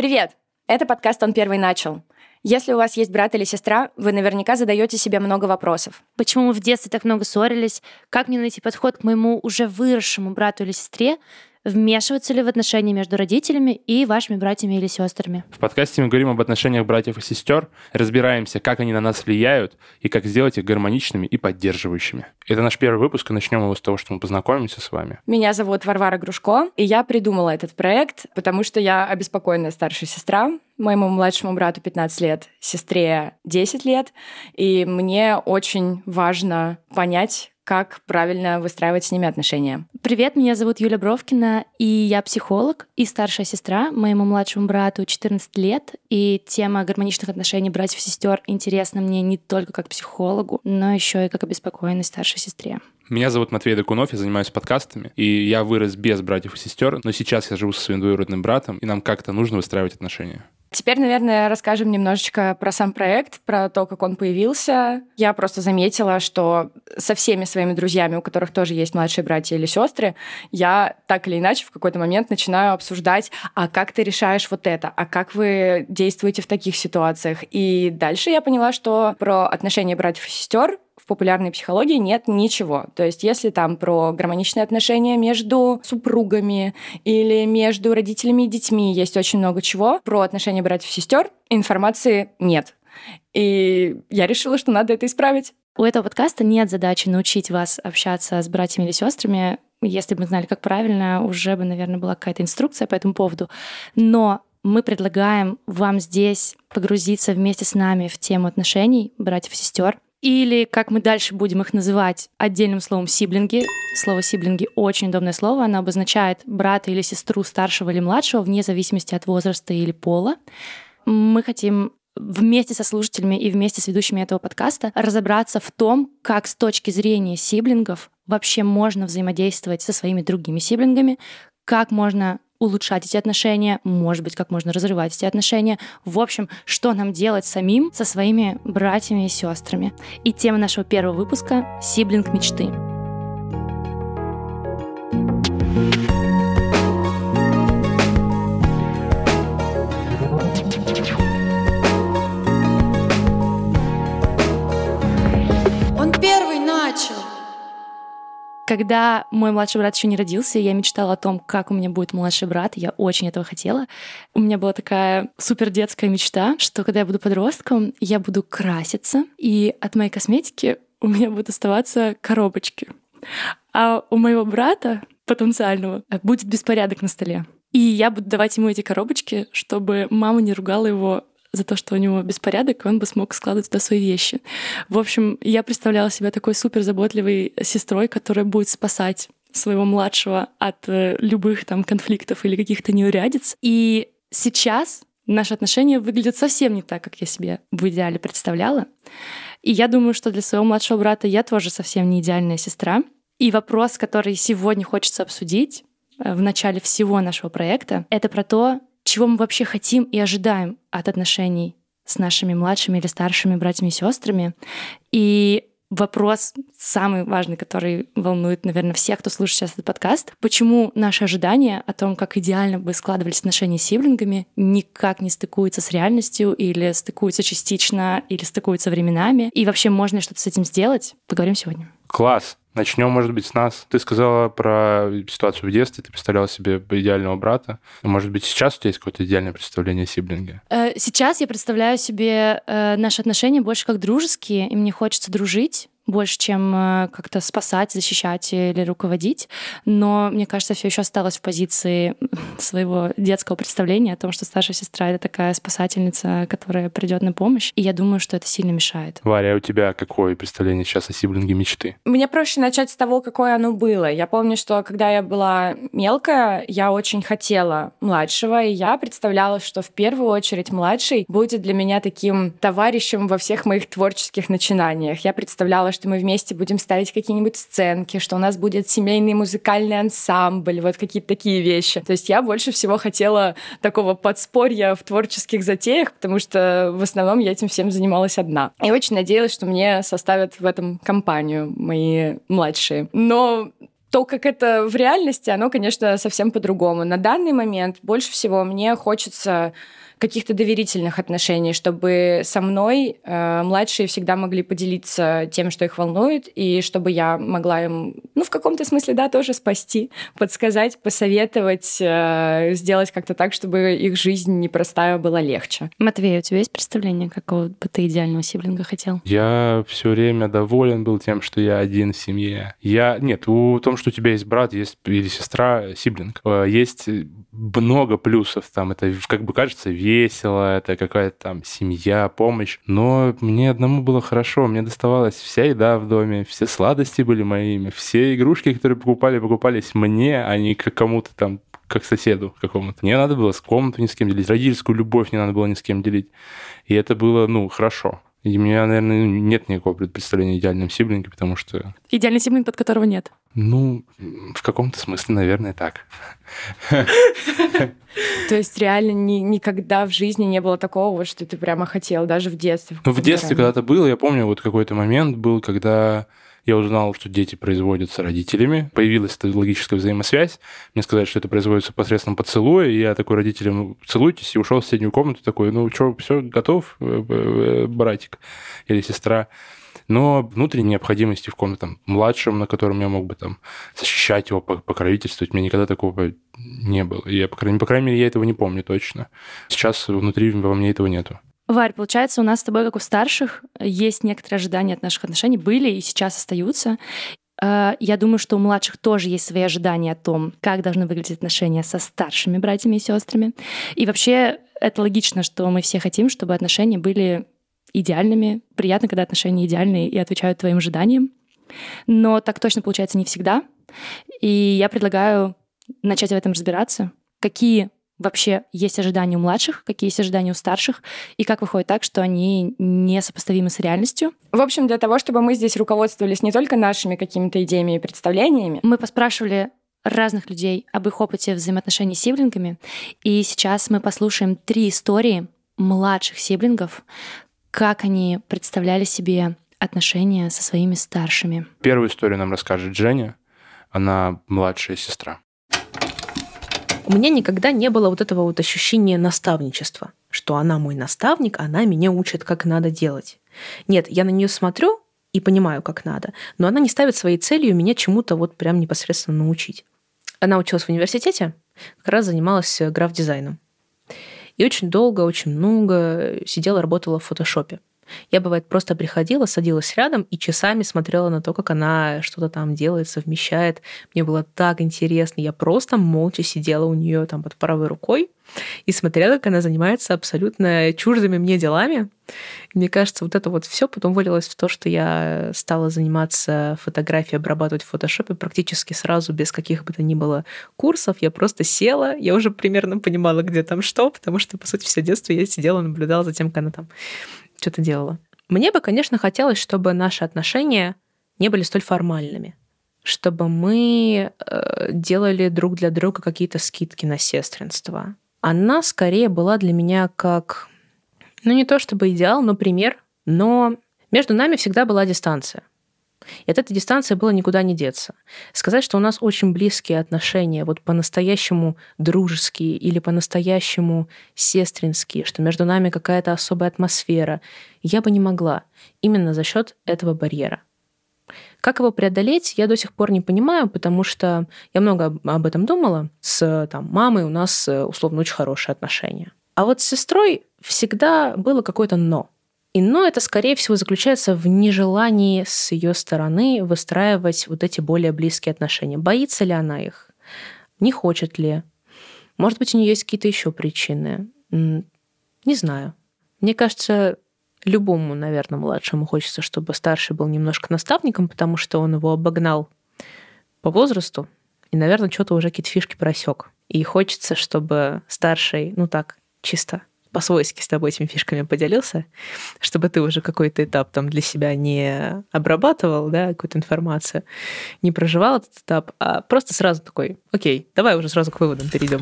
Привет! Это подкаст «Он первый начал». Если у вас есть брат или сестра, вы наверняка задаете себе много вопросов. Почему мы в детстве так много ссорились? Как мне найти подход к моему уже выросшему брату или сестре? Вмешиваться ли в отношения между родителями и вашими братьями или сестрами? В подкасте мы говорим об отношениях братьев и сестер, разбираемся, как они на нас влияют и как сделать их гармоничными и поддерживающими. Это наш первый выпуск, и начнем его с того, что мы познакомимся с вами. Меня зовут Варвара Грушко, и я придумала этот проект, потому что я обеспокоенная старшая сестра, моему младшему брату 15 лет, сестре 10 лет, и мне очень важно понять, как правильно выстраивать с ними отношения. Привет, меня зовут Юля Бровкина, и я психолог и старшая сестра моему младшему брату 14 лет. И тема гармоничных отношений братьев и сестер интересна мне не только как психологу, но еще и как обеспокоенной старшей сестре. Меня зовут Матвей Докунов, я занимаюсь подкастами, и я вырос без братьев и сестер, но сейчас я живу со своим двоюродным братом, и нам как-то нужно выстраивать отношения. Теперь, наверное, расскажем немножечко про сам проект, про то, как он появился. Я просто заметила, что со всеми своими друзьями, у которых тоже есть младшие братья или сестры, я так или иначе в какой-то момент начинаю обсуждать, а как ты решаешь вот это, а как вы действуете в таких ситуациях. И дальше я поняла, что про отношения братьев и сестер в популярной психологии нет ничего. То есть если там про гармоничные отношения между супругами или между родителями и детьми есть очень много чего, про отношения братьев и сестер информации нет. И я решила, что надо это исправить. У этого подкаста нет задачи научить вас общаться с братьями или сестрами. Если бы мы знали, как правильно, уже бы, наверное, была какая-то инструкция по этому поводу. Но мы предлагаем вам здесь погрузиться вместе с нами в тему отношений братьев и сестер, или, как мы дальше будем их называть, отдельным словом сиблинги. Слово сиблинги очень удобное слово. Оно обозначает брата или сестру старшего или младшего вне зависимости от возраста или пола. Мы хотим вместе со слушателями и вместе с ведущими этого подкаста разобраться в том, как с точки зрения сиблингов вообще можно взаимодействовать со своими другими сиблингами, как можно улучшать эти отношения, может быть, как можно разрывать эти отношения. В общем, что нам делать самим со своими братьями и сестрами. И тема нашего первого выпуска — сиблинг мечты. Когда мой младший брат еще не родился, я мечтала о том, как у меня будет младший брат. Я очень этого хотела. У меня была такая супер детская мечта, что когда я буду подростком, я буду краситься, и от моей косметики у меня будут оставаться коробочки. А у моего брата потенциального будет беспорядок на столе. И я буду давать ему эти коробочки, чтобы мама не ругала его за то, что у него беспорядок, он бы смог складывать туда свои вещи. В общем, я представляла себя такой супер заботливой сестрой, которая будет спасать своего младшего от э, любых там конфликтов или каких-то неурядиц. И сейчас наши отношения выглядят совсем не так, как я себе в идеале представляла. И я думаю, что для своего младшего брата я тоже совсем не идеальная сестра. И вопрос, который сегодня хочется обсудить э, в начале всего нашего проекта, это про то, чего мы вообще хотим и ожидаем от отношений с нашими младшими или старшими братьями и сестрами. И вопрос самый важный, который волнует, наверное, всех, кто слушает сейчас этот подкаст. Почему наши ожидания о том, как идеально бы складывались отношения с сиблингами, никак не стыкуются с реальностью или стыкуются частично, или стыкуются временами? И вообще, можно ли что-то с этим сделать? Поговорим сегодня. Класс. Начнем, может быть, с нас. Ты сказала про ситуацию в детстве, ты представляла себе идеального брата. Может быть, сейчас у тебя есть какое-то идеальное представление о сиблинге? Э, сейчас я представляю себе э, наши отношения больше как дружеские, и мне хочется дружить больше, чем э, как-то спасать, защищать или руководить. Но мне кажется, все еще осталось в позиции своего детского представления о том, что старшая сестра это такая спасательница, которая придет на помощь. И я думаю, что это сильно мешает. Варя, а у тебя какое представление сейчас о сиблинге мечты? Мне проще начать с того, какое оно было. Я помню, что когда я была мелкая, я очень хотела младшего, и я представляла, что в первую очередь младший будет для меня таким товарищем во всех моих творческих начинаниях. Я представляла, что мы вместе будем ставить какие-нибудь сценки, что у нас будет семейный музыкальный ансамбль, вот какие-то такие вещи. То есть я больше всего хотела такого подспорья в творческих затеях, потому что в основном я этим всем занималась одна. И очень надеялась, что мне составят в этом компанию мои младшие. Но то, как это в реальности, оно, конечно, совсем по-другому. На данный момент больше всего мне хочется каких-то доверительных отношений, чтобы со мной э, младшие всегда могли поделиться тем, что их волнует, и чтобы я могла им, ну, в каком-то смысле, да, тоже спасти, подсказать, посоветовать, э, сделать как-то так, чтобы их жизнь непростая была легче. Матвей, у тебя есть представление, какого бы ты идеального сиблинга хотел? Я все время доволен был тем, что я один в семье. Я... Нет, у том, что у тебя есть брат, есть или сестра, сиблинг, э, есть много плюсов. Там это, как бы кажется, весело, это какая-то там семья, помощь. Но мне одному было хорошо, мне доставалась вся еда в доме, все сладости были моими, все игрушки, которые покупали, покупались мне, а не кому-то там как соседу какому-то. Мне надо было с комнату ни с кем делить, родительскую любовь не надо было ни с кем делить. И это было, ну, хорошо. И у меня, наверное, нет никакого представления о идеальном сиблинге, потому что... Идеальный сиблинг, под которого нет? Ну, в каком-то смысле, наверное, так. То есть реально ни, никогда в жизни не было такого, что ты прямо хотел, даже в детстве. Ну, в детстве когда-то было, я помню, вот какой-то момент был, когда я узнал, что дети производятся родителями. Появилась эта логическая взаимосвязь. Мне сказали, что это производится посредством поцелуя. И я такой родителям целуйтесь и ушел в соседнюю комнату такой, ну что, все готов, э, э, братик или сестра но внутренней необходимости в каком-то там младшем, на котором я мог бы там защищать его, покровительствовать, мне никогда такого не было. Я, по крайней, по крайней мере, я этого не помню точно. Сейчас внутри во мне этого нету. Варь, получается, у нас с тобой, как у старших, есть некоторые ожидания от наших отношений, были и сейчас остаются. А, я думаю, что у младших тоже есть свои ожидания о том, как должны выглядеть отношения со старшими братьями и сестрами. И вообще это логично, что мы все хотим, чтобы отношения были идеальными. Приятно, когда отношения идеальные и отвечают твоим ожиданиям. Но так точно получается не всегда. И я предлагаю начать в этом разбираться. Какие вообще есть ожидания у младших, какие есть ожидания у старших, и как выходит так, что они не сопоставимы с реальностью. В общем, для того, чтобы мы здесь руководствовались не только нашими какими-то идеями и представлениями. Мы поспрашивали разных людей об их опыте взаимоотношений с сиблингами, и сейчас мы послушаем три истории младших сиблингов, как они представляли себе отношения со своими старшими. Первую историю нам расскажет Женя. Она младшая сестра. У меня никогда не было вот этого вот ощущения наставничества, что она мой наставник, она меня учит, как надо делать. Нет, я на нее смотрю и понимаю, как надо, но она не ставит своей целью меня чему-то вот прям непосредственно научить. Она училась в университете, как раз занималась граф-дизайном. И очень долго, очень много сидела, работала в фотошопе. Я, бывает, просто приходила, садилась рядом и часами смотрела на то, как она что-то там делает, совмещает. Мне было так интересно. Я просто молча сидела у нее там под правой рукой и смотрела, как она занимается абсолютно чуждыми мне делами. Мне кажется, вот это вот все потом вылилось в то, что я стала заниматься фотографией, обрабатывать в фотошопе практически сразу, без каких бы то ни было курсов. Я просто села, я уже примерно понимала, где там что, потому что, по сути, все детство я сидела, наблюдала за тем, как она там что-то делала. Мне бы, конечно, хотелось, чтобы наши отношения не были столь формальными чтобы мы э, делали друг для друга какие-то скидки на сестринство, она скорее была для меня как, ну не то чтобы идеал, но пример, но между нами всегда была дистанция. И от этой дистанции было никуда не деться. Сказать, что у нас очень близкие отношения, вот по-настоящему дружеские или по-настоящему сестринские, что между нами какая-то особая атмосфера, я бы не могла именно за счет этого барьера. Как его преодолеть, я до сих пор не понимаю, потому что я много об этом думала. С там, мамой у нас, э, условно, очень хорошие отношения. А вот с сестрой всегда было какое-то «но». И «но» это, скорее всего, заключается в нежелании с ее стороны выстраивать вот эти более близкие отношения. Боится ли она их? Не хочет ли? Может быть, у нее есть какие-то еще причины? Не знаю. Мне кажется, любому, наверное, младшему хочется, чтобы старший был немножко наставником, потому что он его обогнал по возрасту и, наверное, что-то уже какие-то фишки просек. И хочется, чтобы старший, ну так, чисто по-свойски с тобой этими фишками поделился, чтобы ты уже какой-то этап там для себя не обрабатывал, да, какую-то информацию, не проживал этот этап, а просто сразу такой, окей, давай уже сразу к выводам перейдем.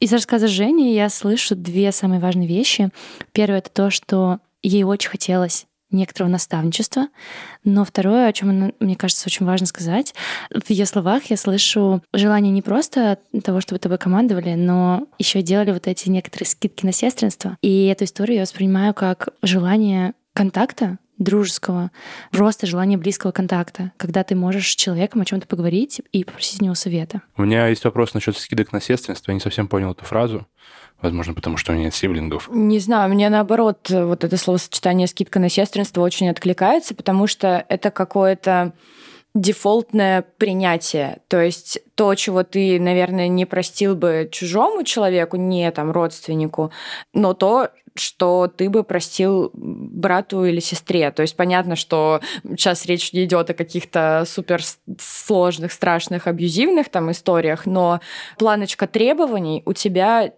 Из рассказа Жени я слышу две самые важные вещи. Первое — это то, что ей очень хотелось некоторого наставничества. Но второе, о чем мне кажется очень важно сказать, в ее словах я слышу желание не просто того, чтобы тобой командовали, но еще делали вот эти некоторые скидки на сестринство. И эту историю я воспринимаю как желание контакта, дружеского, просто желание близкого контакта, когда ты можешь с человеком о чем-то поговорить и попросить у него совета. У меня есть вопрос насчет скидок на сестринство. Я не совсем понял эту фразу. Возможно, потому что у меня нет сиблингов. Не знаю, мне наоборот вот это словосочетание «скидка на сестринство» очень откликается, потому что это какое-то дефолтное принятие. То есть то, чего ты, наверное, не простил бы чужому человеку, не там родственнику, но то, что ты бы простил брату или сестре. То есть понятно, что сейчас речь не идет о каких-то супер сложных, страшных, абьюзивных там историях, но планочка требований у тебя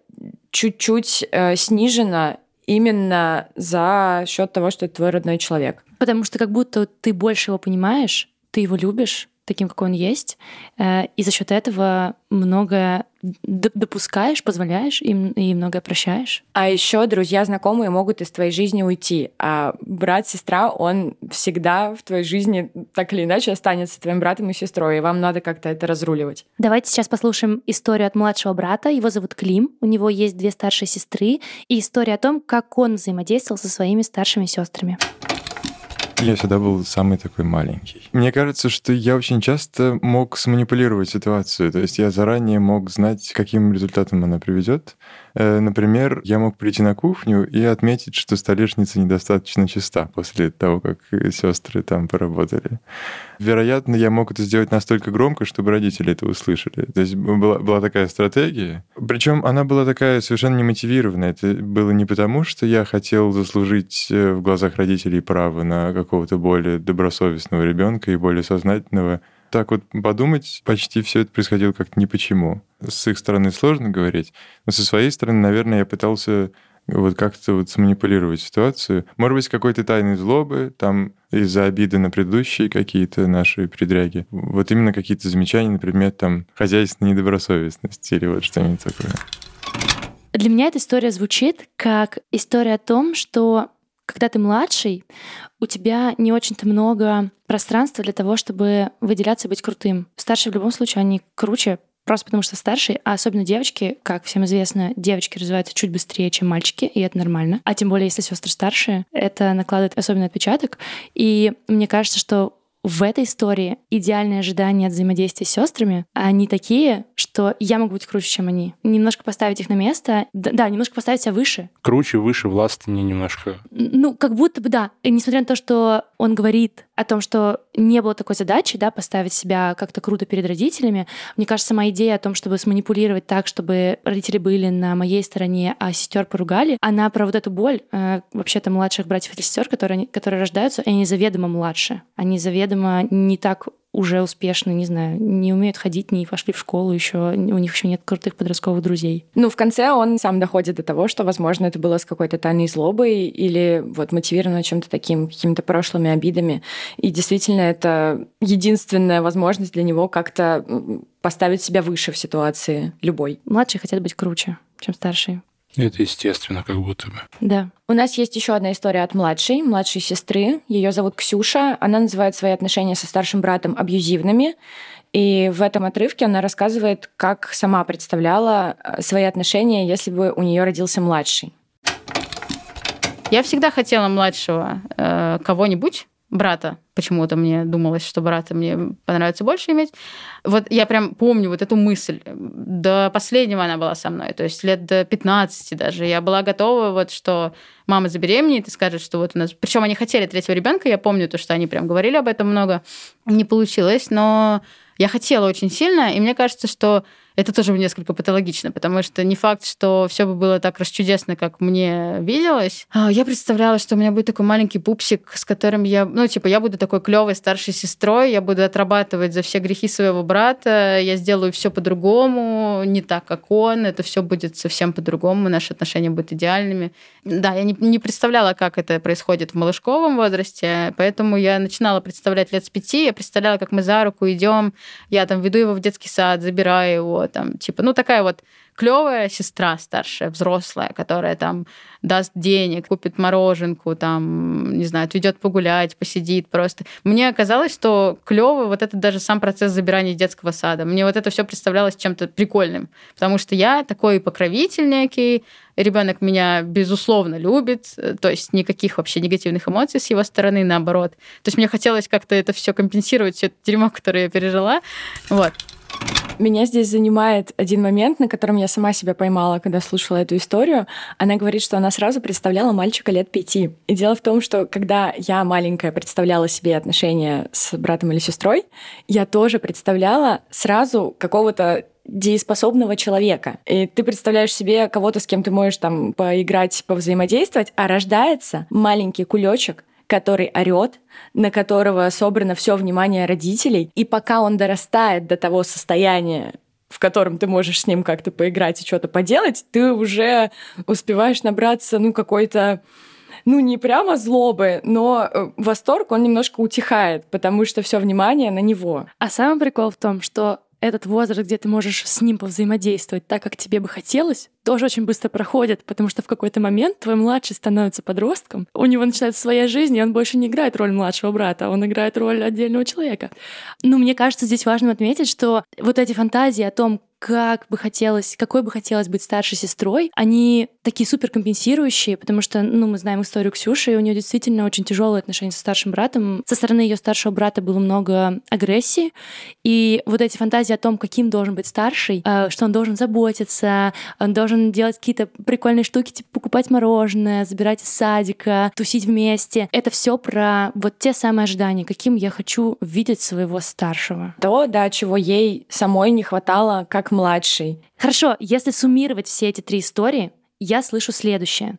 чуть-чуть э, снижена именно за счет того, что это твой родной человек. Потому что как будто ты больше его понимаешь, ты его любишь таким, какой он есть, э, и за счет этого многое допускаешь, позволяешь им и многое прощаешь. А еще друзья, знакомые могут из твоей жизни уйти, а брат, сестра, он всегда в твоей жизни так или иначе останется твоим братом и сестрой, и вам надо как-то это разруливать. Давайте сейчас послушаем историю от младшего брата. Его зовут Клим, у него есть две старшие сестры, и история о том, как он взаимодействовал со своими старшими сестрами. Я всегда был самый такой маленький. Мне кажется, что я очень часто мог сманипулировать ситуацию. То есть я заранее мог знать, каким результатом она приведет. Э, например, я мог прийти на кухню и отметить, что столешница недостаточно чиста после того, как сестры там поработали. Вероятно, я мог это сделать настолько громко, чтобы родители это услышали. То есть была, была такая стратегия. Причем она была такая совершенно немотивированная. Это было не потому, что я хотел заслужить э, в глазах родителей право на какого-то более добросовестного ребенка и более сознательного так вот подумать, почти все это происходило как-то не почему. С их стороны сложно говорить, но со своей стороны, наверное, я пытался вот как-то вот сманипулировать ситуацию. Может быть, какой-то тайной злобы, там из-за обиды на предыдущие какие-то наши предряги. Вот именно какие-то замечания на предмет там хозяйственной недобросовестности или вот что-нибудь такое. Для меня эта история звучит как история о том, что когда ты младший, у тебя не очень-то много пространства для того, чтобы выделяться и быть крутым. Старшие в любом случае, они круче, просто потому что старшие, а особенно девочки, как всем известно, девочки развиваются чуть быстрее, чем мальчики, и это нормально. А тем более, если сестры старшие, это накладывает особенный отпечаток. И мне кажется, что в этой истории идеальные ожидания от взаимодействия с сестрами, они такие, что я могу быть круче, чем они. Немножко поставить их на место, да, немножко поставить себя выше. Круче, выше, властнее немножко. Ну, как будто бы да. И несмотря на то, что он говорит о том, что не было такой задачи, да, поставить себя как-то круто перед родителями, мне кажется, моя идея о том, чтобы сманипулировать так, чтобы родители были на моей стороне, а сестер поругали, она про вот эту боль э, вообще-то младших братьев или сестер, которые, которые рождаются, и они заведомо младше. Они заведомо не так уже успешны, не знаю, не умеют ходить, не пошли в школу еще, у них еще нет крутых подростковых друзей. Ну, в конце он сам доходит до того, что, возможно, это было с какой-то тайной злобой или вот мотивировано чем-то таким, какими-то прошлыми обидами. И действительно, это единственная возможность для него как-то поставить себя выше в ситуации любой. Младшие хотят быть круче, чем старшие. Это естественно, как будто бы. Да. У нас есть еще одна история от младшей, младшей сестры. Ее зовут Ксюша. Она называет свои отношения со старшим братом абьюзивными. И в этом отрывке она рассказывает, как сама представляла э, свои отношения, если бы у нее родился младший. Я всегда хотела младшего э, кого-нибудь, брата. Почему-то мне думалось, что брата мне понравится больше иметь. Вот я прям помню вот эту мысль. До последнего она была со мной, то есть лет до 15 даже. Я была готова, вот что мама забеременеет и скажет, что вот у нас... Причем они хотели третьего ребенка, я помню то, что они прям говорили об этом много. Не получилось, но я хотела очень сильно, и мне кажется, что это тоже несколько патологично, потому что не факт, что все бы было так расчудесно, как мне виделось. А, я представляла, что у меня будет такой маленький пупсик, с которым я, ну, типа, я буду такой клевой старшей сестрой, я буду отрабатывать за все грехи своего брата, я сделаю все по-другому, не так, как он, это все будет совсем по-другому, наши отношения будут идеальными. Да, я не, не представляла, как это происходит в малышковом возрасте, поэтому я начинала представлять лет с пяти, я представляла, как мы за руку идем, я там веду его в детский сад, забираю его, там, типа, ну, такая вот клевая сестра старшая, взрослая, которая там даст денег, купит мороженку, там, не знаю, отведет погулять, посидит просто. Мне оказалось, что клево вот это даже сам процесс забирания детского сада. Мне вот это все представлялось чем-то прикольным, потому что я такой покровитель некий, ребенок меня безусловно любит, то есть никаких вообще негативных эмоций с его стороны, наоборот. То есть мне хотелось как-то это все компенсировать, все это дерьмо, которое я пережила. Вот. Меня здесь занимает один момент, на котором я сама себя поймала, когда слушала эту историю. Она говорит, что она сразу представляла мальчика лет пяти. И дело в том, что когда я маленькая представляла себе отношения с братом или сестрой, я тоже представляла сразу какого-то дееспособного человека. И ты представляешь себе кого-то, с кем ты можешь там поиграть, повзаимодействовать, а рождается маленький кулечек, который орет, на которого собрано все внимание родителей, и пока он дорастает до того состояния, в котором ты можешь с ним как-то поиграть и что-то поделать, ты уже успеваешь набраться, ну, какой-то ну, не прямо злобы, но э, восторг, он немножко утихает, потому что все внимание на него. А самый прикол в том, что этот возраст, где ты можешь с ним повзаимодействовать так, как тебе бы хотелось, тоже очень быстро проходит, потому что в какой-то момент твой младший становится подростком, у него начинается своя жизнь, и он больше не играет роль младшего брата, он играет роль отдельного человека. Но мне кажется, здесь важно отметить, что вот эти фантазии о том, как бы хотелось, какой бы хотелось быть старшей сестрой, они такие супер компенсирующие, потому что, ну, мы знаем историю Ксюши, и у нее действительно очень тяжелые отношения со старшим братом. Со стороны ее старшего брата было много агрессии, и вот эти фантазии о том, каким должен быть старший, э, что он должен заботиться, он должен делать какие-то прикольные штуки, типа покупать мороженое, забирать из садика, тусить вместе. Это все про вот те самые ожидания, каким я хочу видеть своего старшего. То, да, чего ей самой не хватало, как младший. Хорошо, если суммировать все эти три истории, я слышу следующее.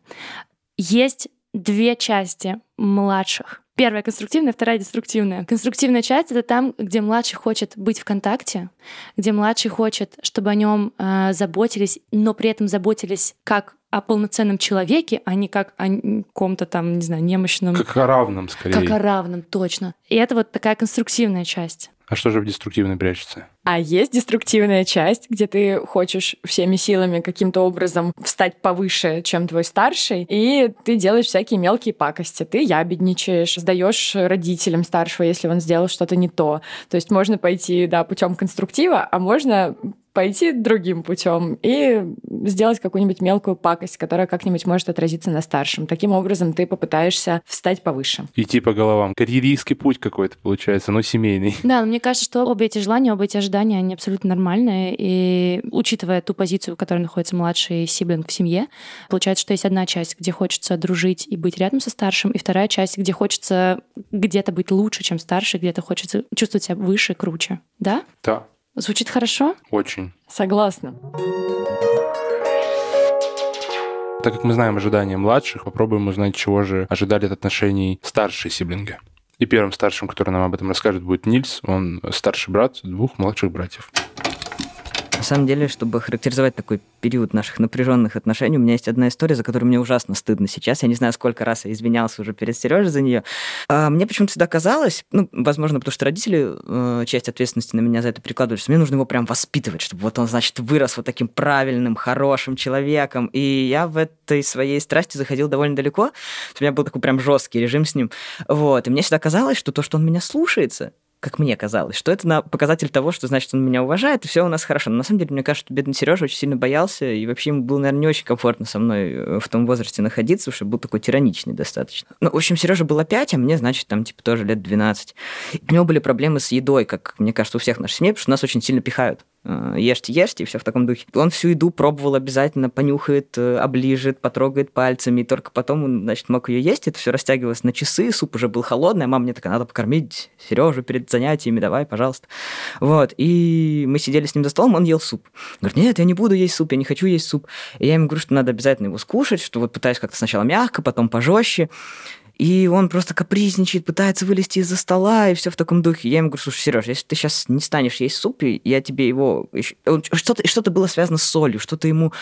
Есть две части младших. Первая конструктивная, вторая деструктивная. Конструктивная часть это там, где младший хочет быть в контакте, где младший хочет, чтобы о нем э, заботились, но при этом заботились как о полноценном человеке, а не как о ком-то там, не знаю, немощном. Как о равном, скорее. Как о равном, точно. И это вот такая конструктивная часть. А что же в деструктивной прячется? А есть деструктивная часть, где ты хочешь всеми силами каким-то образом встать повыше, чем твой старший, и ты делаешь всякие мелкие пакости. Ты ябедничаешь, сдаешь родителям старшего, если он сделал что-то не то. То есть можно пойти, да, путем конструктива, а можно пойти другим путем и сделать какую-нибудь мелкую пакость, которая как-нибудь может отразиться на старшем. Таким образом, ты попытаешься встать повыше. Идти по головам. Карьеристский путь какой-то получается, но семейный. Да, но мне кажется, что обе эти желания, оба эти ожидания, они абсолютно нормальные. И учитывая ту позицию, в которой находится младший сиблинг в семье, получается, что есть одна часть, где хочется дружить и быть рядом со старшим, и вторая часть, где хочется где-то быть лучше, чем старший, где-то хочется чувствовать себя выше, круче. Да? Да. Звучит хорошо? Очень. Согласна. Так как мы знаем ожидания младших, попробуем узнать, чего же ожидали от отношений старшие сиблинга. И первым старшим, который нам об этом расскажет, будет Нильс. Он старший брат двух младших братьев. Самом деле, чтобы характеризовать такой период наших напряженных отношений, у меня есть одна история, за которую мне ужасно стыдно сейчас. Я не знаю, сколько раз я извинялся уже перед Сережей за нее. А мне почему-то всегда казалось, ну, возможно, потому что родители э, часть ответственности на меня за это прикладывали, что мне нужно его прям воспитывать, чтобы вот он, значит, вырос вот таким правильным, хорошим человеком. И я в этой своей страсти заходил довольно далеко. У меня был такой прям жесткий режим с ним. Вот. И мне всегда казалось, что то, что он меня слушается, как мне казалось, что это на показатель того, что значит он меня уважает, и все у нас хорошо. Но на самом деле, мне кажется, что бедный Сережа очень сильно боялся, и вообще ему было, наверное, не очень комфортно со мной э, в том возрасте находиться, потому что был такой тираничный достаточно. Ну, в общем, Сережа было 5, а мне, значит, там, типа, тоже лет 12. У него были проблемы с едой, как, мне кажется, у всех в нашей семье, потому что нас очень сильно пихают. Э, ешьте, ешьте, и все в таком духе. Он всю еду пробовал обязательно, понюхает, э, оближет, потрогает пальцами, и только потом он, значит, мог ее есть. Это все растягивалось на часы, суп уже был холодный, а мама мне такая, надо покормить Сережу перед занятиями, давай, пожалуйста. Вот, и мы сидели с ним за столом, он ел суп. Говорит, нет, я не буду есть суп, я не хочу есть суп. И я ему говорю, что надо обязательно его скушать, что вот пытаюсь как-то сначала мягко, потом пожестче. И он просто капризничает, пытается вылезти из-за стола, и все в таком духе. Я ему говорю, слушай, Сереж, если ты сейчас не станешь есть суп, я тебе его... Что-то что было связано с солью, что-то ему...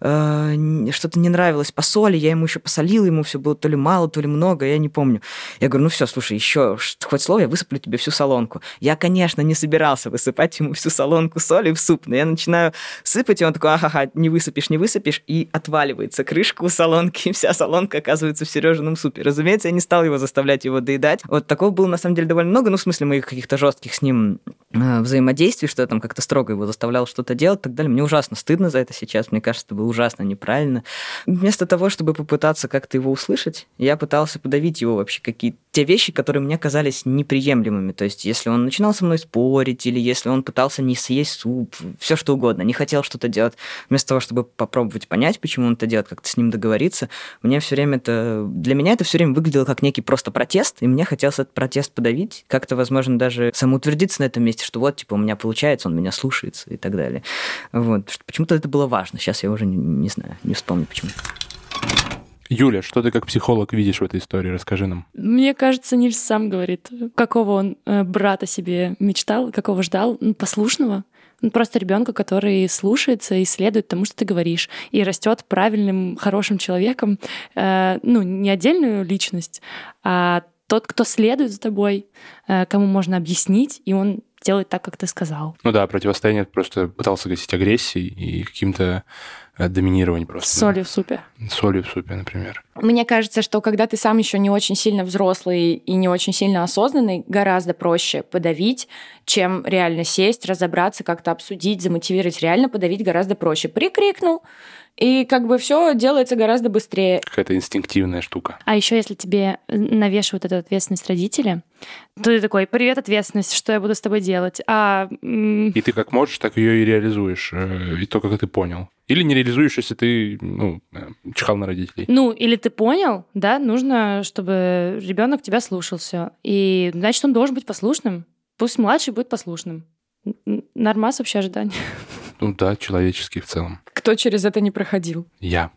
Э, что-то не нравилось по соли, я ему еще посолил, ему все было то ли мало, то ли много, я не помню. Я говорю, ну все, слушай, еще хоть слово, я высыплю тебе всю солонку. Я, конечно, не собирался высыпать ему всю солонку соли в суп, но я начинаю сыпать, и он такой, ага, не высыпешь, не высыпешь, и отваливается крышка у солонки, и вся солонка оказывается в Сережином супе. Разумеется, я не стал его заставлять его доедать. Вот такого было, на самом деле, довольно много, ну, в смысле, моих каких-то жестких с ним э, взаимодействий, что я там как-то строго его заставлял что-то делать и так далее. Мне ужасно стыдно за это сейчас, мне кажется, это было ужасно неправильно. Вместо того, чтобы попытаться как-то его услышать, я пытался подавить его вообще какие-то те вещи, которые мне казались неприемлемыми. То есть, если он начинал со мной спорить, или если он пытался не съесть суп, все что угодно, не хотел что-то делать, вместо того, чтобы попробовать понять, почему он это делает, как-то с ним договориться, мне все время это... Для меня это все время выглядело как некий просто протест, и мне хотелось этот протест подавить, как-то, возможно, даже самоутвердиться на этом месте, что вот, типа, у меня получается, он меня слушается и так далее. Вот. Почему-то это было важно. Сейчас я уже не, не знаю, не вспомню почему. Юля, что ты как психолог видишь в этой истории? Расскажи нам. Мне кажется, Нильс сам говорит, какого он э, брата себе мечтал, какого ждал, ну, послушного. Ну, просто ребенка, который слушается и следует тому, что ты говоришь, и растет правильным, хорошим человеком, э, ну, не отдельную личность, а тот, кто следует за тобой, э, кому можно объяснить, и он делает так, как ты сказал. Ну да, противостояние просто пытался гасить агрессией и каким-то доминирование просто. Соли в супе. Соли в супе, например. Мне кажется, что когда ты сам еще не очень сильно взрослый и не очень сильно осознанный, гораздо проще подавить, чем реально сесть, разобраться, как-то обсудить, замотивировать. Реально подавить гораздо проще. Прикрикнул, и как бы все делается гораздо быстрее. Какая-то инстинктивная штука. А еще если тебе навешивают эту ответственность родители, то ты такой, привет, ответственность, что я буду с тобой делать? А... И ты как можешь, так ее и реализуешь. Э, и то, как ты понял. Или не реализуешь, если ты ну, э, чихал на родителей. Ну, или ты понял, да, нужно, чтобы ребенок тебя слушался. И значит, он должен быть послушным. Пусть младший будет послушным. Нормас вообще ожидания. Ну да, человеческий в целом. Кто через это не проходил? Я.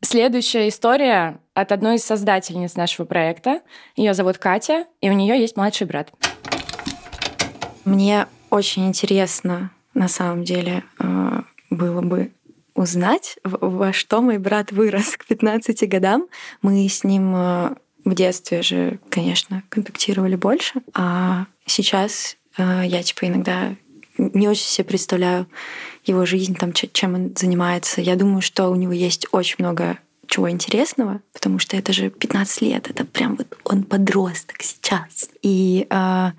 Следующая история от одной из создательниц нашего проекта. Ее зовут Катя, и у нее есть младший брат. Мне очень интересно, на самом деле, э, было бы узнать, во что мой брат вырос к 15 годам. Мы с ним э, в детстве же, конечно, контактировали больше, а сейчас э, я типа иногда не очень себе представляю его жизнь, там, чем он занимается. Я думаю, что у него есть очень много чего интересного, потому что это же 15 лет, это прям вот он подросток сейчас. И э,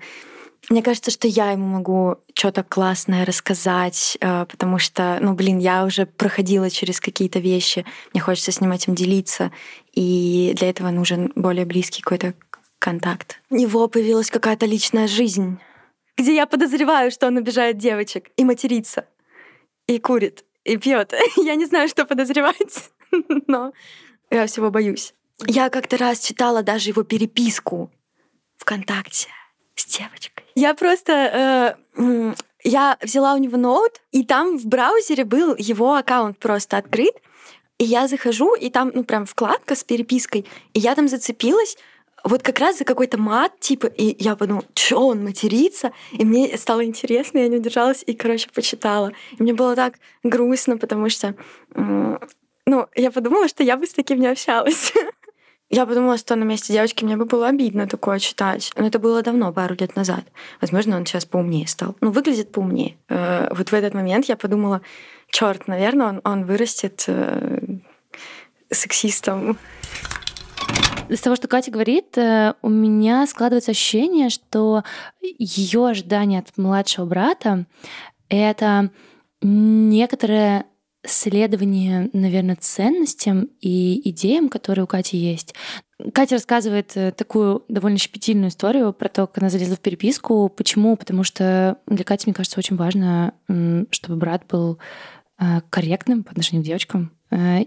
мне кажется, что я ему могу что-то классное рассказать, э, потому что, ну, блин, я уже проходила через какие-то вещи, мне хочется с ним этим делиться, и для этого нужен более близкий какой-то контакт. У него появилась какая-то личная жизнь, где я подозреваю, что он обижает девочек и матерится, и курит, и пьет. Я не знаю, что подозревать, но я всего боюсь. Я как-то раз читала даже его переписку ВКонтакте с девочкой. Я просто... Э, я взяла у него ноут, и там в браузере был его аккаунт просто открыт. И я захожу, и там, ну, прям вкладка с перепиской, и я там зацепилась вот как раз за какой-то мат, типа, и я подумала, что он матерится, и мне стало интересно, я не удержалась, и, короче, почитала. И мне было так грустно, потому что, ну, я подумала, что я бы с таким не общалась. Я подумала, что на месте девочки мне бы было обидно такое читать. Но это было давно, пару лет назад. Возможно, он сейчас поумнее стал. Ну, выглядит поумнее. Э, вот в этот момент я подумала, черт, наверное, он, он вырастет э, сексистом. Из того, что Катя говорит, э, у меня складывается ощущение, что ее ожидание от младшего брата — это некоторое следование, наверное, ценностям и идеям, которые у Кати есть. Катя рассказывает э, такую довольно щепетильную историю про то, как она залезла в переписку. Почему? Потому что для Кати, мне кажется, очень важно, чтобы брат был э, корректным по отношению к девочкам,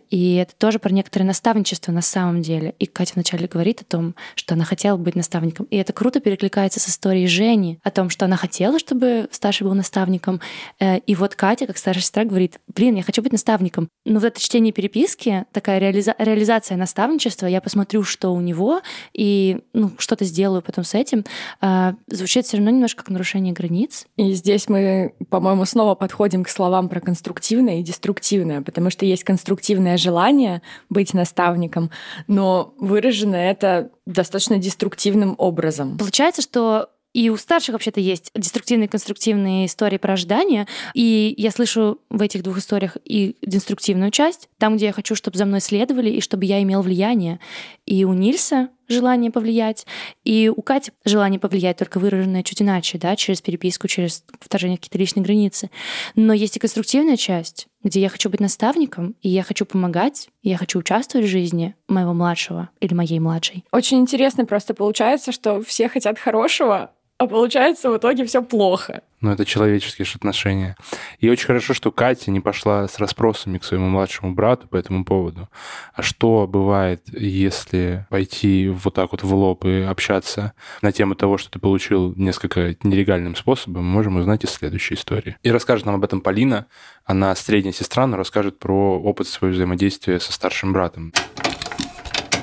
и это тоже про некоторое наставничество на самом деле. И Катя вначале говорит о том, что она хотела быть наставником. И это круто перекликается с историей Жени о том, что она хотела, чтобы старший был наставником. Э, и вот Катя, как старшая сестра, говорит, блин, я хочу быть наставником. Но вот это чтение переписки, такая реализа- реализация наставничества, я посмотрю, что у него, и ну, что-то сделаю потом с этим, э, звучит все равно немножко как нарушение границ. И здесь мы, по-моему, снова подходим к словам про конструктивное и деструктивное, потому что есть конструктивное желание быть наставником, но выражено это достаточно деструктивным образом. Получается, что и у старших вообще-то есть деструктивные и конструктивные истории про ожидания. И я слышу в этих двух историях и деструктивную часть, там, где я хочу, чтобы за мной следовали, и чтобы я имел влияние. И у Нильса желание повлиять, и у Кати желание повлиять, только выраженное чуть иначе, да, через переписку, через вторжение какие-то личные границы. Но есть и конструктивная часть, где я хочу быть наставником, и я хочу помогать, и я хочу участвовать в жизни моего младшего или моей младшей. Очень интересно просто получается, что все хотят хорошего, а получается в итоге все плохо. Ну, это человеческие же отношения. И очень хорошо, что Катя не пошла с расспросами к своему младшему брату по этому поводу. А что бывает, если пойти вот так вот в лоб и общаться на тему того, что ты получил несколько нелегальным способом, мы можем узнать из следующей истории. И расскажет нам об этом Полина. Она средняя сестра, но расскажет про опыт своего взаимодействия со старшим братом.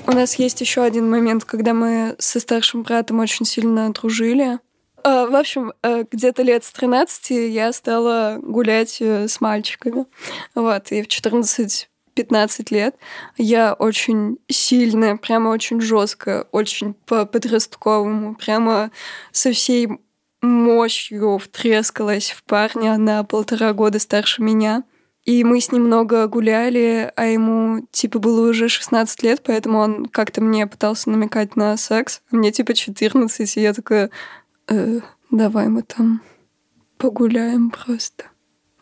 У нас есть еще один момент, когда мы со старшим братом очень сильно дружили. А, в общем, э, где-то лет с 13 я стала гулять э, с мальчиками. Вот, и в 14 15 лет я очень сильная, прямо очень жесткая, очень по-подростковому, прямо со всей мощью втрескалась в парня на полтора года старше меня. И мы с ним много гуляли, а ему, типа, было уже 16 лет, поэтому он как-то мне пытался намекать на секс. А мне, типа, 14, и я такая, э, давай мы там погуляем просто.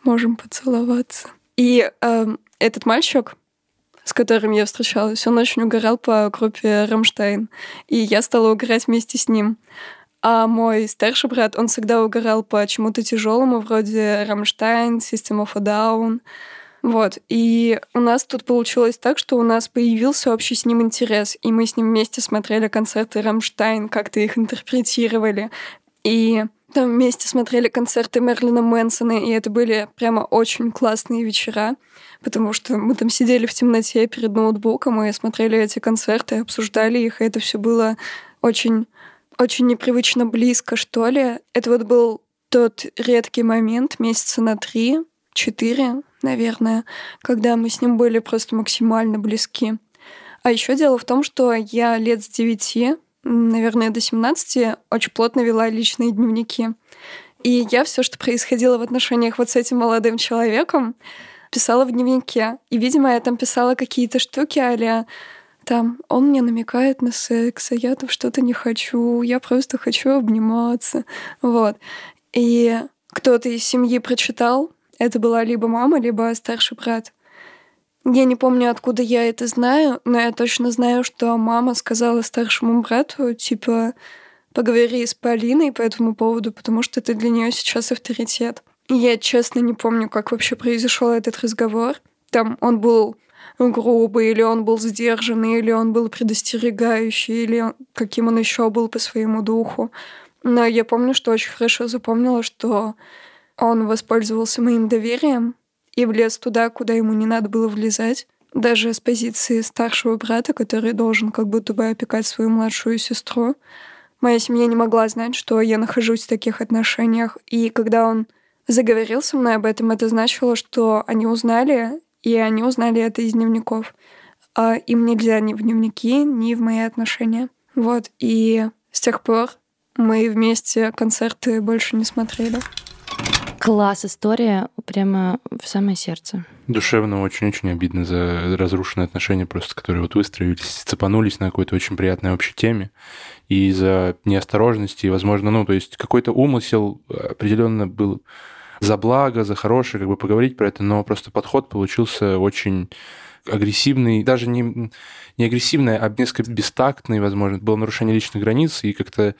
Можем поцеловаться. И э, этот мальчик, с которым я встречалась, он очень угорал по группе «Рамштайн». И я стала угорать вместе с ним. А мой старший брат, он всегда угорал по чему-то тяжелому, вроде «Рамштайн», «System of a Down». Вот. И у нас тут получилось так, что у нас появился общий с ним интерес, и мы с ним вместе смотрели концерты «Рамштайн», как-то их интерпретировали. И там вместе смотрели концерты Мерлина Мэнсона, и это были прямо очень классные вечера, потому что мы там сидели в темноте перед ноутбуком и смотрели эти концерты, обсуждали их, и это все было очень, очень непривычно близко, что ли. Это вот был тот редкий момент месяца на три, четыре, наверное, когда мы с ним были просто максимально близки. А еще дело в том, что я лет с девяти наверное, до 17 очень плотно вела личные дневники. И я все, что происходило в отношениях вот с этим молодым человеком, писала в дневнике. И, видимо, я там писала какие-то штуки а там он мне намекает на секс, а я там что-то не хочу, я просто хочу обниматься. Вот. И кто-то из семьи прочитал, это была либо мама, либо старший брат. Я не помню, откуда я это знаю, но я точно знаю, что мама сказала старшему брату, типа, поговори с Полиной по этому поводу, потому что ты для нее сейчас авторитет. И я, честно, не помню, как вообще произошел этот разговор. Там он был грубый, или он был сдержанный, или он был предостерегающий, или он, каким он еще был по своему духу. Но я помню, что очень хорошо запомнила, что он воспользовался моим доверием, и влез туда, куда ему не надо было влезать. Даже с позиции старшего брата, который должен как будто бы опекать свою младшую сестру. Моя семья не могла знать, что я нахожусь в таких отношениях. И когда он заговорил со мной об этом, это значило, что они узнали, и они узнали это из дневников. А им нельзя ни в дневники, ни в мои отношения. Вот, и с тех пор мы вместе концерты больше не смотрели. Класс, история прямо в самое сердце. Душевно очень-очень обидно за разрушенные отношения, просто которые вот выстроились, цепанулись на какой-то очень приятной общей теме. И из-за неосторожности, возможно, ну, то есть какой-то умысел определенно был за благо, за хорошее, как бы поговорить про это, но просто подход получился очень агрессивный, даже не, не агрессивный, а несколько бестактный, возможно. Было нарушение личных границ, и как-то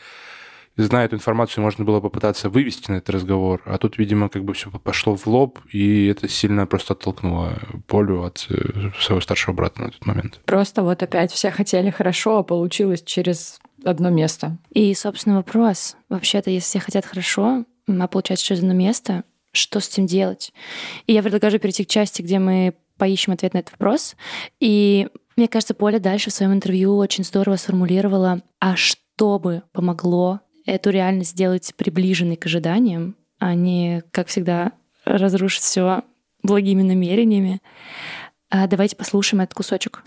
зная эту информацию, можно было попытаться вывести на этот разговор, а тут, видимо, как бы все пошло в лоб, и это сильно просто оттолкнуло Полю от э, своего старшего брата на тот момент. Просто вот опять все хотели хорошо, а получилось через одно место. И, собственно, вопрос. Вообще-то, если все хотят хорошо, а получается через одно место, что с этим делать? И я предлагаю перейти к части, где мы поищем ответ на этот вопрос. И мне кажется, Поля дальше в своем интервью очень здорово сформулировала, а что бы помогло эту реальность сделать приближенной к ожиданиям, а не, как всегда, разрушить все благими намерениями. А давайте послушаем этот кусочек.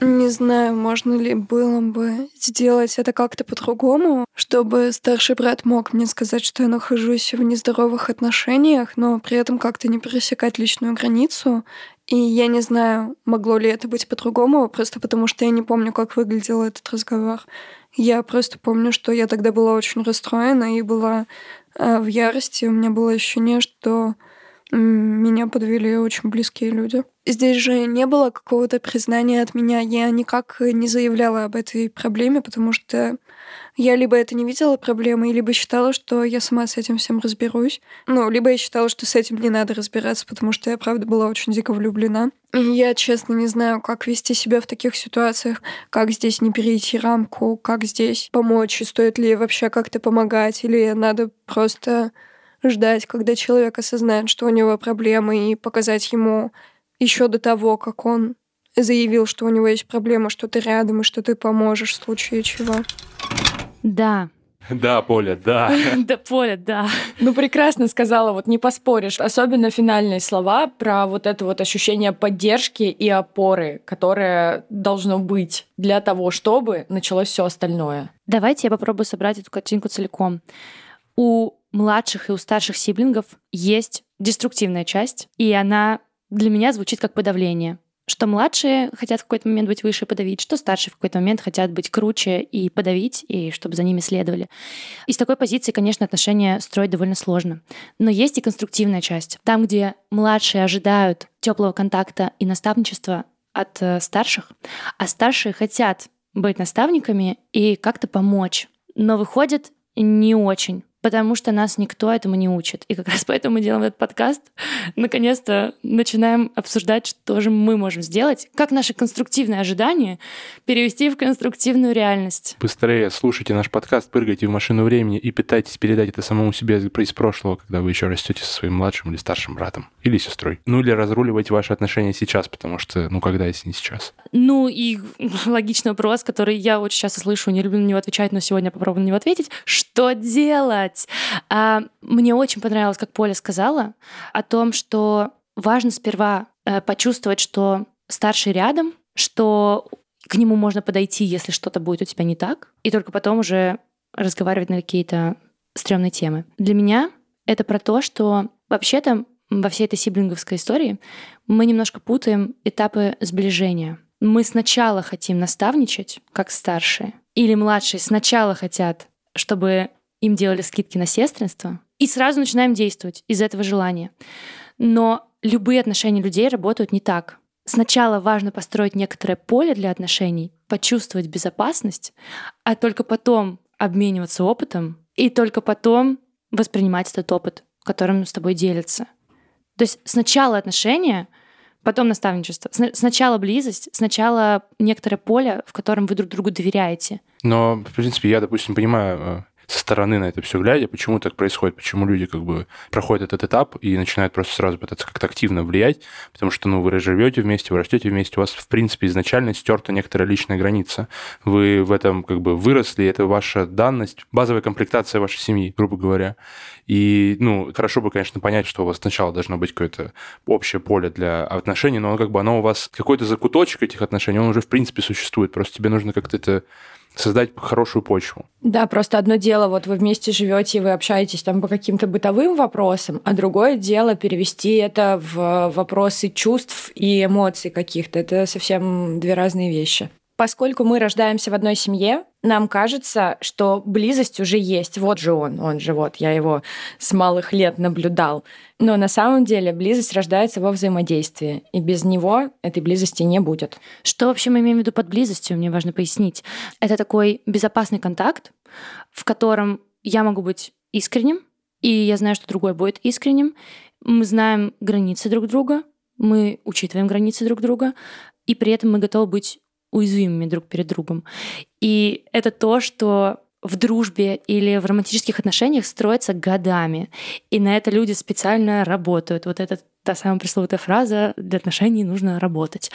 Не знаю, можно ли было бы сделать это как-то по-другому, чтобы старший брат мог мне сказать, что я нахожусь в нездоровых отношениях, но при этом как-то не пересекать личную границу. И я не знаю, могло ли это быть по-другому, просто потому что я не помню, как выглядел этот разговор. Я просто помню, что я тогда была очень расстроена и была э, в ярости. У меня было ощущение, что меня подвели очень близкие люди. Здесь же не было какого-то признания от меня. Я никак не заявляла об этой проблеме, потому что я либо это не видела проблемой, либо считала, что я сама с этим всем разберусь. Ну, либо я считала, что с этим не надо разбираться, потому что я, правда, была очень дико влюблена. И я, честно, не знаю, как вести себя в таких ситуациях, как здесь не перейти рамку, как здесь помочь, и стоит ли вообще как-то помогать, или надо просто ждать, когда человек осознает, что у него проблемы, и показать ему еще до того, как он заявил, что у него есть проблема, что ты рядом и что ты поможешь в случае чего. Да, да, Поля, да. Да, Поля, да. Ну, прекрасно сказала, вот не поспоришь. Особенно финальные слова про вот это вот ощущение поддержки и опоры, которое должно быть для того, чтобы началось все остальное. Давайте я попробую собрать эту картинку целиком. У младших и у старших сиблингов есть деструктивная часть, и она для меня звучит как подавление. Что младшие хотят в какой-то момент быть выше и подавить, что старшие в какой-то момент хотят быть круче и подавить, и чтобы за ними следовали. И с такой позиции, конечно, отношения строить довольно сложно. Но есть и конструктивная часть. Там, где младшие ожидают теплого контакта и наставничества от э, старших, а старшие хотят быть наставниками и как-то помочь. Но выходит не очень потому что нас никто этому не учит. И как раз поэтому мы делаем этот подкаст. Наконец-то начинаем обсуждать, что же мы можем сделать, как наши конструктивные ожидания перевести в конструктивную реальность. Быстрее слушайте наш подкаст, прыгайте в машину времени и пытайтесь передать это самому себе из прошлого, когда вы еще растете со своим младшим или старшим братом или сестрой. Ну или разруливайте ваши отношения сейчас, потому что, ну когда, если не сейчас? Ну и логичный вопрос, который я очень часто слышу, не люблю на него отвечать, но сегодня попробую на него ответить. Что делать? Делать. А, мне очень понравилось, как Поля сказала, о том, что важно сперва э, почувствовать, что старший рядом, что к нему можно подойти, если что-то будет у тебя не так, и только потом уже разговаривать на какие-то стрёмные темы. Для меня это про то, что вообще-то во всей этой сиблинговской истории мы немножко путаем этапы сближения. Мы сначала хотим наставничать, как старшие, или младшие сначала хотят, чтобы им делали скидки на сестринство, и сразу начинаем действовать из этого желания. Но любые отношения людей работают не так. Сначала важно построить некоторое поле для отношений, почувствовать безопасность, а только потом обмениваться опытом, и только потом воспринимать этот опыт, которым с тобой делятся. То есть сначала отношения, потом наставничество. Сначала близость, сначала некоторое поле, в котором вы друг другу доверяете. Но, в принципе, я, допустим, понимаю э, со стороны на это все глядя, почему так происходит, почему люди как бы проходят этот этап и начинают просто сразу пытаться как-то активно влиять, потому что, ну, вы живете вместе, вы растете вместе, у вас, в принципе, изначально стерта некоторая личная граница. Вы в этом как бы выросли, это ваша данность, базовая комплектация вашей семьи, грубо говоря. И, ну, хорошо бы, конечно, понять, что у вас сначала должно быть какое-то общее поле для отношений, но как бы оно у вас, какой-то закуточек этих отношений, он уже, в принципе, существует. Просто тебе нужно как-то это создать хорошую почву. Да, просто одно дело, вот вы вместе живете, и вы общаетесь там по каким-то бытовым вопросам, а другое дело перевести это в вопросы чувств и эмоций каких-то. Это совсем две разные вещи. Поскольку мы рождаемся в одной семье, нам кажется, что близость уже есть. Вот же он, он же вот, я его с малых лет наблюдал. Но на самом деле близость рождается во взаимодействии, и без него этой близости не будет. Что вообще мы имеем в виду под близостью, мне важно пояснить. Это такой безопасный контакт, в котором я могу быть искренним, и я знаю, что другой будет искренним. Мы знаем границы друг друга, мы учитываем границы друг друга, и при этом мы готовы быть уязвимыми друг перед другом. И это то, что в дружбе или в романтических отношениях строится годами. И на это люди специально работают. Вот этот та самая пресловутая фраза «для отношений нужно работать».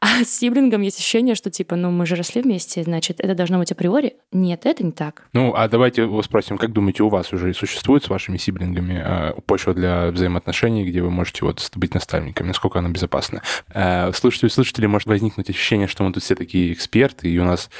А с сиблингом есть ощущение, что типа, ну мы же росли вместе, значит, это должно быть априори. Нет, это не так. Ну, а давайте его спросим, как думаете, у вас уже существует с вашими сиблингами э, почва для взаимоотношений, где вы можете вот быть наставниками? Насколько она безопасна? Э, слушатели, у слушателей может возникнуть ощущение, что мы тут все такие эксперты, и у нас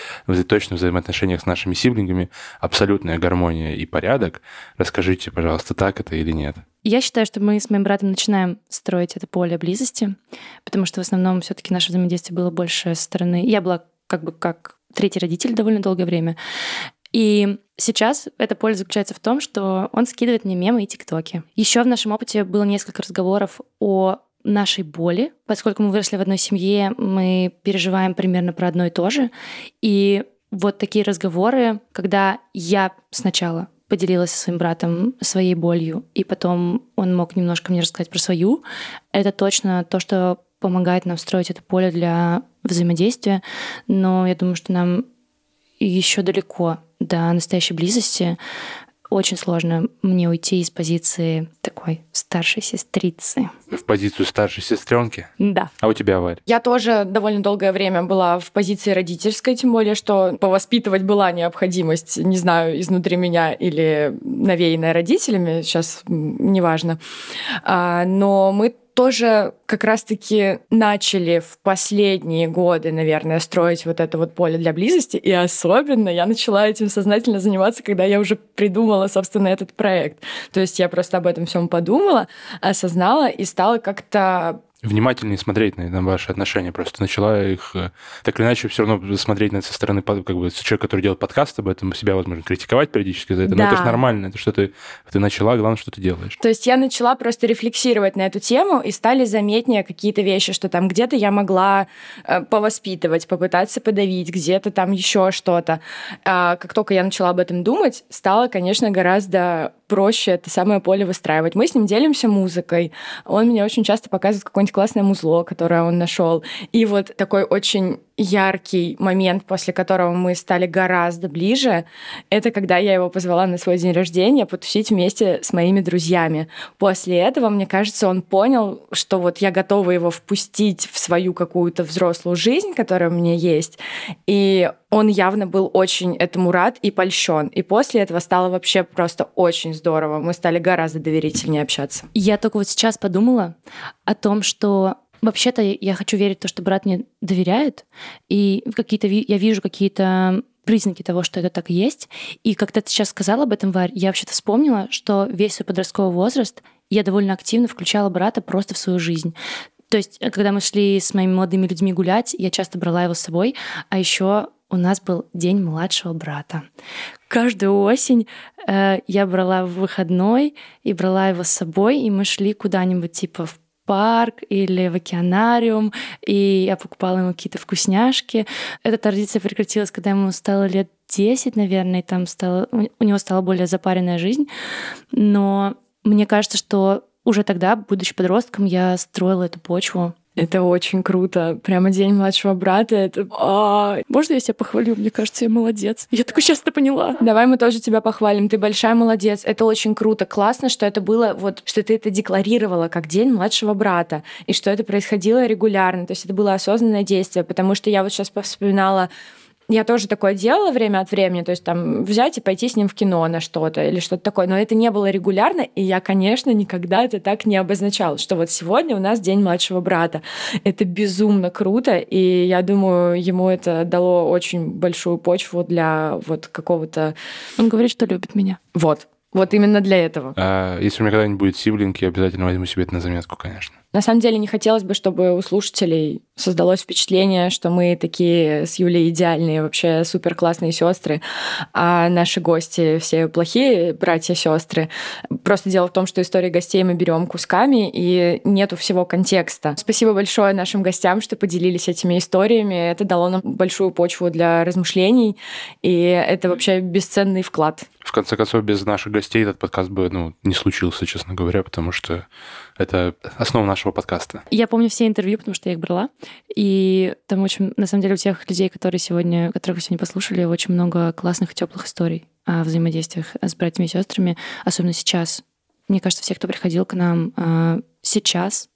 точно в взаимоотношениях с нашими сиблингами абсолютная гармония и порядок. Расскажите, пожалуйста, так это или нет? Я считаю, что мы с моим братом начинаем строить это поле близости, потому что в основном все таки наше взаимодействие было больше со стороны... Я была как бы как третий родитель довольно долгое время. И сейчас это поле заключается в том, что он скидывает мне мемы и тиктоки. Еще в нашем опыте было несколько разговоров о нашей боли, поскольку мы выросли в одной семье, мы переживаем примерно про одно и то же. И вот такие разговоры, когда я сначала поделилась со своим братом своей болью, и потом он мог немножко мне рассказать про свою. Это точно то, что помогает нам строить это поле для взаимодействия, но я думаю, что нам еще далеко до настоящей близости очень сложно мне уйти из позиции такой старшей сестрицы. В позицию старшей сестренки? Да. А у тебя, Варь? Я тоже довольно долгое время была в позиции родительской, тем более, что повоспитывать была необходимость, не знаю, изнутри меня или навеянная родителями, сейчас неважно. А, но мы тоже как раз-таки начали в последние годы, наверное, строить вот это вот поле для близости. И особенно я начала этим сознательно заниматься, когда я уже придумала, собственно, этот проект. То есть я просто об этом всем подумала, осознала и стала как-то внимательнее смотреть на, на ваши отношения. Просто начала их э, так или иначе все равно смотреть на это со стороны как бы человек, который делает подкаст об этом, себя, возможно, критиковать периодически за это. Да. Но это же нормально, это что ты, ты начала, главное, что ты делаешь. То есть я начала просто рефлексировать на эту тему, и стали заметнее какие-то вещи, что там где-то я могла э, повоспитывать, попытаться подавить, где-то там еще что-то. А как только я начала об этом думать, стало, конечно, гораздо проще это самое поле выстраивать. Мы с ним делимся музыкой. Он мне очень часто показывает какое-нибудь классное музло, которое он нашел. И вот такой очень яркий момент, после которого мы стали гораздо ближе, это когда я его позвала на свой день рождения потусить вместе с моими друзьями. После этого, мне кажется, он понял, что вот я готова его впустить в свою какую-то взрослую жизнь, которая у меня есть. И он явно был очень этому рад и польщен. И после этого стало вообще просто очень здорово. Мы стали гораздо доверительнее общаться. Я только вот сейчас подумала о том, что Вообще-то я хочу верить в то, что брат мне доверяет, и какие-то я вижу какие-то признаки того, что это так и есть. И когда ты сейчас сказала об этом, Варь, я вообще-то вспомнила, что весь свой подростковый возраст я довольно активно включала брата просто в свою жизнь. То есть, э, когда мы шли с моими молодыми людьми гулять, я часто брала его с собой, а еще у нас был день младшего брата. Каждую осень э, я брала в выходной и брала его с собой, и мы шли куда-нибудь типа в парк или в океанариум, и я покупала ему какие-то вкусняшки. Эта традиция прекратилась, когда ему стало лет 10, наверное, и там стало, у него стала более запаренная жизнь. Но мне кажется, что уже тогда, будучи подростком, я строила эту почву это очень круто. Прямо день младшего брата. Это... А, можно я себя похвалю? Мне кажется, я молодец. Я сейчас это поняла. Давай мы тоже тебя похвалим. Ты большая молодец. Это очень круто. Классно, что это было, вот, что ты это декларировала как день младшего брата, и что это происходило регулярно. То есть это было осознанное действие, потому что я вот сейчас вспоминала я тоже такое делала время от времени, то есть там взять и пойти с ним в кино на что-то или что-то такое, но это не было регулярно, и я, конечно, никогда это так не обозначала, что вот сегодня у нас день младшего брата. Это безумно круто, и я думаю, ему это дало очень большую почву для вот какого-то... Он говорит, что любит меня. Вот. Вот именно для этого. А, если у меня когда-нибудь будет сиблинг, я обязательно возьму себе это на заметку, конечно. На самом деле не хотелось бы, чтобы у слушателей создалось впечатление, что мы такие с Юлей идеальные, вообще супер классные сестры, а наши гости все плохие братья сестры. Просто дело в том, что истории гостей мы берем кусками и нету всего контекста. Спасибо большое нашим гостям, что поделились этими историями. Это дало нам большую почву для размышлений, и это вообще бесценный вклад. В конце концов, без наших гостей этот подкаст бы ну, не случился, честно говоря, потому что это основа нашего подкаста. Я помню все интервью, потому что я их брала. И там очень, на самом деле, у тех людей, которые сегодня, которых вы сегодня послушали, очень много классных и теплых историй о взаимодействиях с братьями и сестрами, особенно сейчас. Мне кажется, все, кто приходил к нам а, сейчас,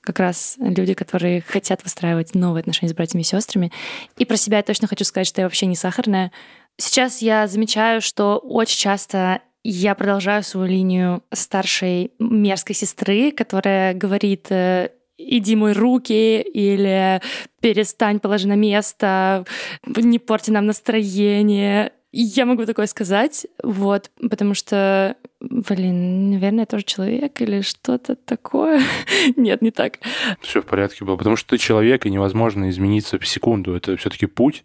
как раз люди, которые хотят выстраивать новые отношения с братьями и сестрами. И про себя я точно хочу сказать, что я вообще не сахарная. Сейчас я замечаю, что очень часто я продолжаю свою линию старшей мерзкой сестры, которая говорит э, иди мой руки, или перестань, положи на место, не порти нам настроение. Я могу такое сказать, вот, потому что, блин, наверное, я тоже человек или что-то такое. Нет, не так. Все в порядке было, потому что ты человек, и невозможно измениться в секунду. Это все-таки путь,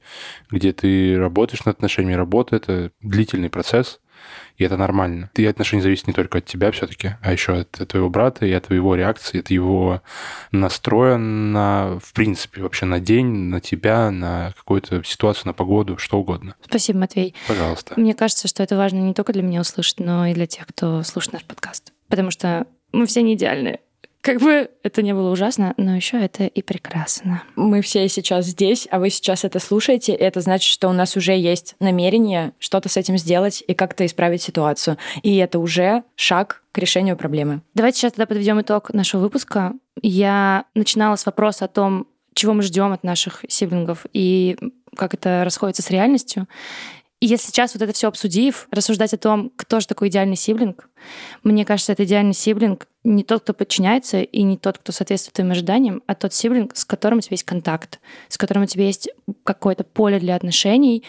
где ты работаешь над отношениями. Работа — это длительный процесс, и это нормально. И отношения зависят не только от тебя все-таки, а еще от твоего брата и от его реакции, от его настроя на, в принципе, вообще на день, на тебя, на какую-то ситуацию, на погоду, что угодно. Спасибо, Матвей. Пожалуйста. Мне кажется, что это важно не только для меня услышать, но и для тех, кто слушает наш подкаст. Потому что мы все не идеальные. Как бы это не было ужасно, но еще это и прекрасно. Мы все сейчас здесь, а вы сейчас это слушаете, и это значит, что у нас уже есть намерение что-то с этим сделать и как-то исправить ситуацию. И это уже шаг к решению проблемы. Давайте сейчас тогда подведем итог нашего выпуска. Я начинала с вопроса о том, чего мы ждем от наших сиблингов и как это расходится с реальностью. И если сейчас вот это все обсудив, рассуждать о том, кто же такой идеальный сиблинг, мне кажется, это идеальный сиблинг не тот, кто подчиняется, и не тот, кто соответствует твоим ожиданиям, а тот сиблинг, с которым у тебя есть контакт, с которым у тебя есть какое-то поле для отношений,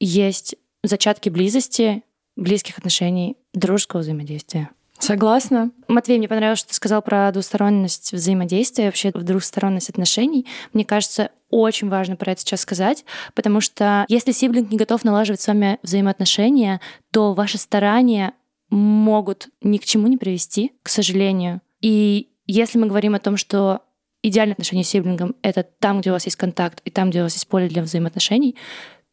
есть зачатки близости, близких отношений, дружеского взаимодействия. Согласна. Матвей, мне понравилось, что ты сказал про двусторонность взаимодействия, вообще двусторонность отношений. Мне кажется, очень важно про это сейчас сказать, потому что если сиблинг не готов налаживать с вами взаимоотношения, то ваши старания могут ни к чему не привести, к сожалению. И если мы говорим о том, что идеальное отношение с сиблингом — это там, где у вас есть контакт, и там, где у вас есть поле для взаимоотношений,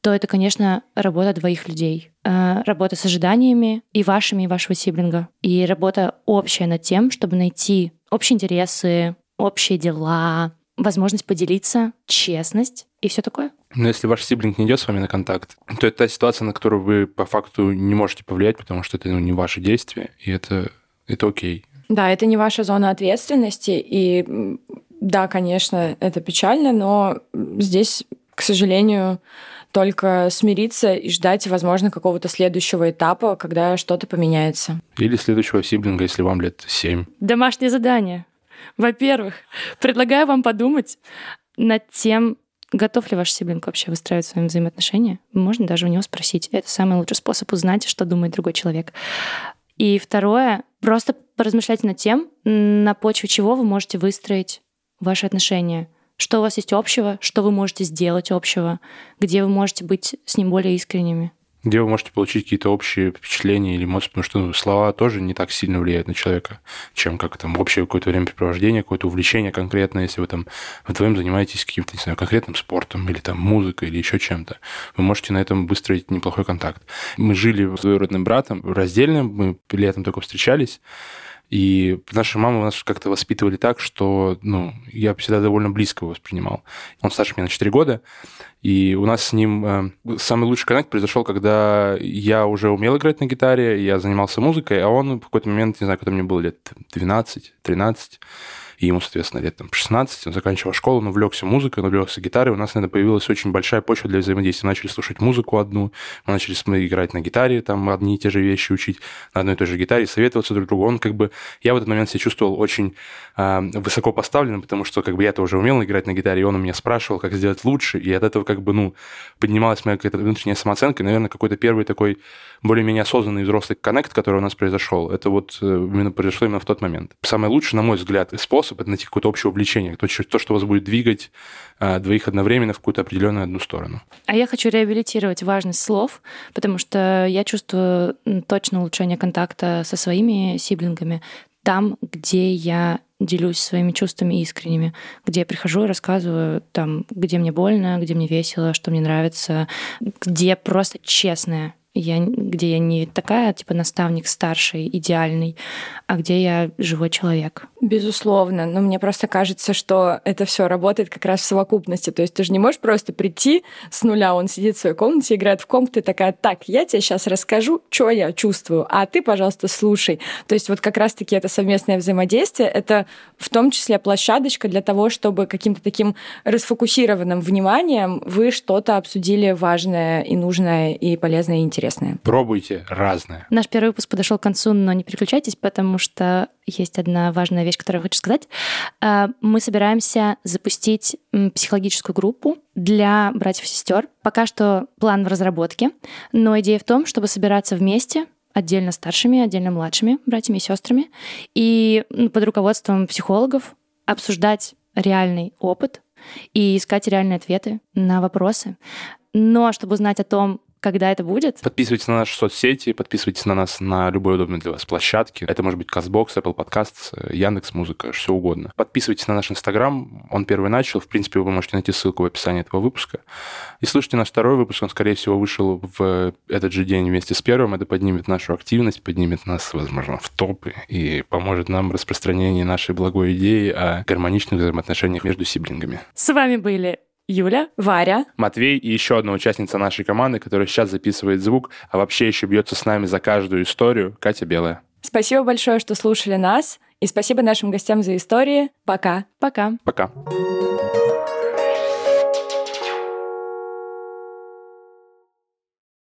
то это, конечно, работа двоих людей. Э, работа с ожиданиями и вашими, и вашего сиблинга. И работа общая над тем, чтобы найти общие интересы, общие дела, возможность поделиться, честность и все такое. Но если ваш сиблинг не идет с вами на контакт, то это та ситуация, на которую вы по факту не можете повлиять, потому что это ну, не ваши действия, и это, это окей. Да, это не ваша зона ответственности, и да, конечно, это печально, но здесь, к сожалению, только смириться и ждать, возможно, какого-то следующего этапа, когда что-то поменяется. Или следующего сиблинга, если вам лет 7. Домашнее задание. Во-первых, предлагаю вам подумать над тем, готов ли ваш сиблинг вообще выстраивать с вами взаимоотношения. Можно даже у него спросить. Это самый лучший способ узнать, что думает другой человек. И второе, просто поразмышляйте над тем, на почве чего вы можете выстроить ваши отношения – что у вас есть общего, что вы можете сделать общего, где вы можете быть с ним более искренними. Где вы можете получить какие-то общие впечатления или эмоции, потому что ну, слова тоже не так сильно влияют на человека, чем как там общее какое-то времяпрепровождение, какое-то увлечение конкретное, если вы там вдвоем занимаетесь каким-то, не знаю, конкретным спортом или там музыкой или еще чем-то. Вы можете на этом выстроить неплохой контакт. Мы жили с двоюродным братом раздельно, мы летом только встречались, и наши мамы нас как-то воспитывали так, что ну, я всегда довольно близко его воспринимал. Он старше меня на 4 года, и у нас с ним э, самый лучший коннект произошел, когда я уже умел играть на гитаре, я занимался музыкой, а он в какой-то момент, не знаю, когда мне было лет 12-13, и ему, соответственно, лет там 16, он заканчивал школу, он увлекся музыкой, он увлекся гитарой, у нас, наверное, появилась очень большая почва для взаимодействия. Мы начали слушать музыку одну, мы начали играть на гитаре, там одни и те же вещи учить на одной и той же гитаре, советоваться друг другу. Он как бы, я в этот момент себя чувствовал очень э, высоко поставленным, потому что как бы я тоже умел играть на гитаре, и он у меня спрашивал, как сделать лучше, и от этого как бы, ну, поднималась моя какая-то внутренняя самооценка, и, наверное, какой-то первый такой более-менее осознанный взрослый коннект, который у нас произошел, это вот э, именно произошло именно в тот момент. Самый лучший, на мой взгляд, способ способ это найти какое-то общее увлечение, то, то, что вас будет двигать а, двоих одновременно в какую-то определенную одну сторону. А я хочу реабилитировать важность слов, потому что я чувствую точно улучшение контакта со своими сиблингами там, где я делюсь своими чувствами искренними, где я прихожу и рассказываю там, где мне больно, где мне весело, что мне нравится, где просто честная я, где я не такая, типа, наставник старший, идеальный, а где я живой человек. Безусловно, но мне просто кажется, что это все работает как раз в совокупности. То есть ты же не можешь просто прийти с нуля, он сидит в своей комнате, играет в комп, ты такая, так, я тебе сейчас расскажу, что я чувствую, а ты, пожалуйста, слушай. То есть вот как раз-таки это совместное взаимодействие, это в том числе площадочка для того, чтобы каким-то таким расфокусированным вниманием вы что-то обсудили важное и нужное, и полезное, и интересное интересное. Пробуйте разное. Наш первый выпуск подошел к концу, но не переключайтесь, потому что есть одна важная вещь, которую я хочу сказать. А, мы собираемся запустить психологическую группу для братьев и сестер. Пока что план в разработке, но идея в том, чтобы собираться вместе, отдельно старшими, отдельно младшими братьями и сестрами, и под руководством психологов обсуждать реальный опыт и искать реальные ответы на вопросы. Но чтобы узнать о том, когда это будет. Подписывайтесь на наши соцсети, подписывайтесь на нас на любой удобной для вас площадке. Это может быть Казбокс, Apple Podcasts, Яндекс Музыка, все угодно. Подписывайтесь на наш Инстаграм, он первый начал. В принципе, вы можете найти ссылку в описании этого выпуска. И слушайте наш второй выпуск, он, скорее всего, вышел в этот же день вместе с первым. Это поднимет нашу активность, поднимет нас, возможно, в топы и поможет нам в распространении нашей благой идеи о гармоничных взаимоотношениях между сиблингами. С вами были Юля, Варя, Матвей и еще одна участница нашей команды, которая сейчас записывает звук, а вообще еще бьется с нами за каждую историю, Катя Белая. Спасибо большое, что слушали нас, и спасибо нашим гостям за истории. Пока. Пока. Пока.